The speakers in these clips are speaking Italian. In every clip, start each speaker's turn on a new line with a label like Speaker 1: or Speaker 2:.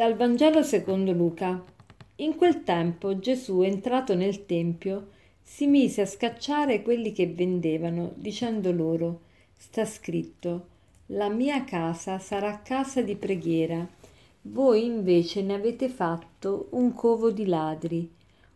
Speaker 1: Dal Vangelo secondo Luca. In quel tempo Gesù, entrato nel Tempio, si mise a scacciare quelli che vendevano, dicendo loro, sta scritto, la mia casa sarà casa di preghiera, voi invece ne avete fatto un covo di ladri.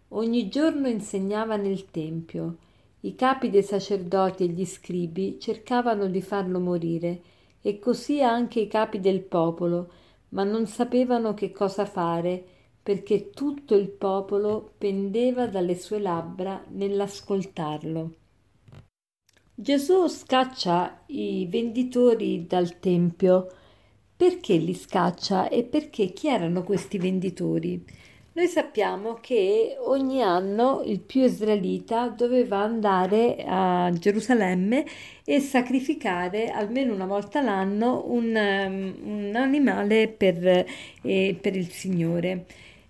Speaker 1: Ogni giorno insegnava nel Tempio. I capi dei sacerdoti e gli scribi cercavano di farlo morire, e così anche i capi del popolo, ma non sapevano che cosa fare, perché tutto il popolo pendeva dalle sue labbra nell'ascoltarlo. Gesù scaccia i venditori dal Tempio. Perché li scaccia e perché chi erano questi venditori? Noi sappiamo che ogni anno il più israelita doveva andare a Gerusalemme e sacrificare almeno una volta l'anno un, um, un animale per, eh, per il Signore.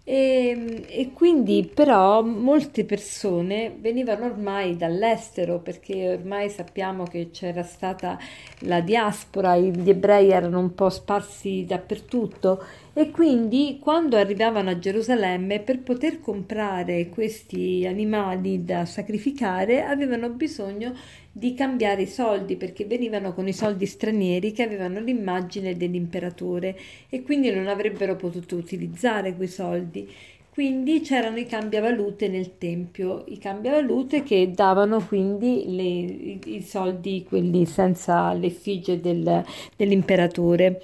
Speaker 1: E, e, quindi però molte persone venivano ormai dall'estero perché ormai sappiamo che c'era stata la diaspora, gli ebrei erano un po' sparsi dappertutto e quindi quando arrivavano a Gerusalemme per poter comprare questi animali da sacrificare avevano bisogno di cambiare i soldi perché venivano con i soldi stranieri che avevano l'immagine dell'imperatore e quindi non avrebbero potuto utilizzare quei soldi. Quindi c'erano i cambiavalute nel tempio, i cambiavalute che davano quindi le, i, i, soldi, quelli senza l'effigie del, dell'imperatore.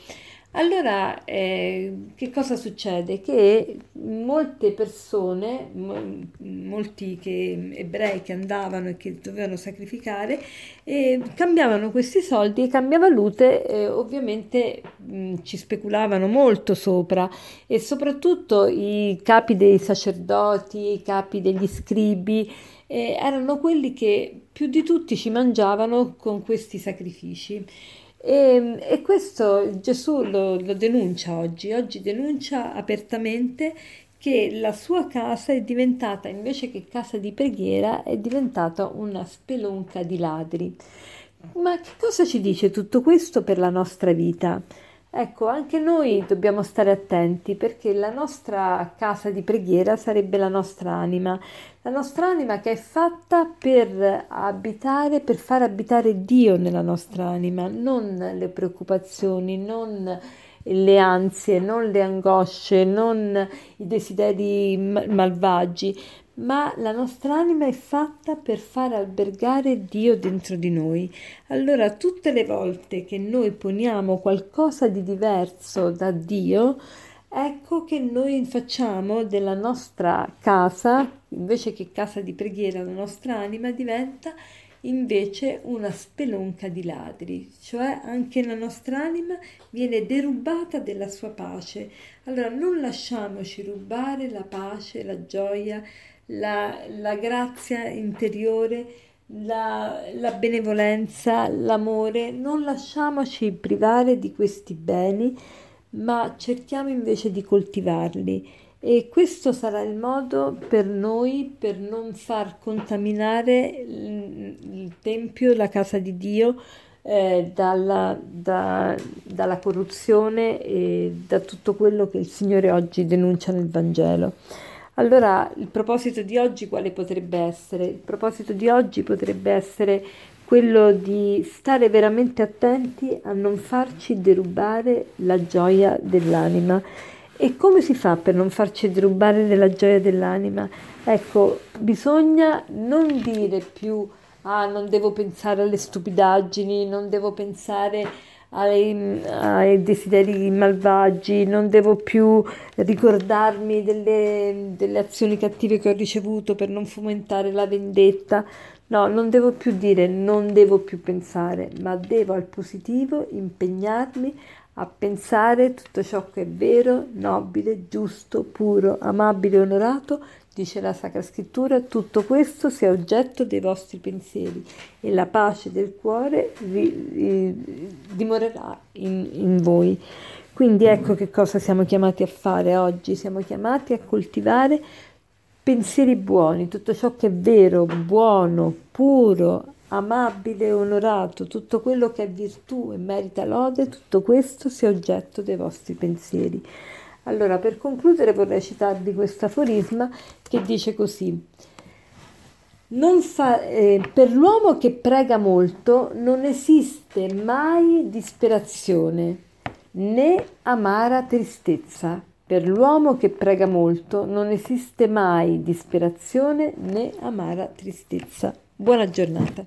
Speaker 1: Allora, eh, che cosa succede? Che molte persone, molti che, ebrei che andavano e che dovevano sacrificare, eh, cambiavano questi soldi e cambiavalute eh, ovviamente mh, ci speculavano molto sopra e soprattutto i capi dei sacerdoti, i capi degli scribi, eh, erano quelli che più di tutti ci mangiavano con questi sacrifici. E, e questo Gesù lo, lo denuncia oggi, oggi denuncia apertamente che la sua casa è diventata, invece che casa di preghiera, è diventata una spelonca di ladri. Ma che cosa ci dice tutto questo per la nostra vita? Ecco, anche noi dobbiamo stare attenti perché la nostra casa di preghiera sarebbe la nostra anima, la nostra anima che è fatta per abitare, per far abitare Dio nella nostra anima, non le preoccupazioni, non le ansie, non le angosce, non i desideri malvagi, ma la nostra anima è fatta per far albergare Dio dentro di noi. Allora, tutte le volte che noi poniamo qualcosa di diverso da Dio, ecco che noi facciamo della nostra casa, invece che casa di preghiera, la nostra anima diventa invece una spelonca di ladri, cioè anche la nostra anima viene derubata della sua pace. Allora non lasciamoci rubare la pace, la gioia, la, la grazia interiore, la, la benevolenza, l'amore, non lasciamoci privare di questi beni, ma cerchiamo invece di coltivarli e questo sarà il modo per noi per non far contaminare il, il Tempio, la casa di Dio, eh, dalla, da, dalla corruzione e da tutto quello che il Signore oggi denuncia nel Vangelo. Allora, il proposito di oggi quale potrebbe essere? Il proposito di oggi potrebbe essere quello di stare veramente attenti a non farci derubare la gioia dell'anima. E come si fa per non farci derubare della gioia dell'anima? Ecco, bisogna non dire più ah, non devo pensare alle stupidaggini, non devo pensare ai, ai, desideri malvagi, non devo più ricordarmi delle, delle azioni cattive che ho ricevuto per non fomentare la vendetta. No, non devo più dire non devo più pensare, ma devo al positivo impegnarmi a pensare tutto ciò che è vero, nobile, giusto, puro, amabile onorato dice la Sacra Scrittura, tutto questo sia oggetto dei vostri pensieri e la pace del cuore vi, vi, dimorerà in, in voi. Quindi ecco che cosa siamo chiamati a fare oggi, siamo chiamati a coltivare pensieri buoni, tutto ciò che è vero, buono, puro, amabile, onorato, tutto quello che è virtù e merita lode, tutto questo sia oggetto dei vostri pensieri. Allora, per concludere vorrei citarvi questo aforisma che dice così. Fa, eh, per l'uomo che prega molto non esiste mai disperazione né amara tristezza. Per l'uomo che prega molto non esiste mai disperazione né amara tristezza. Buona giornata.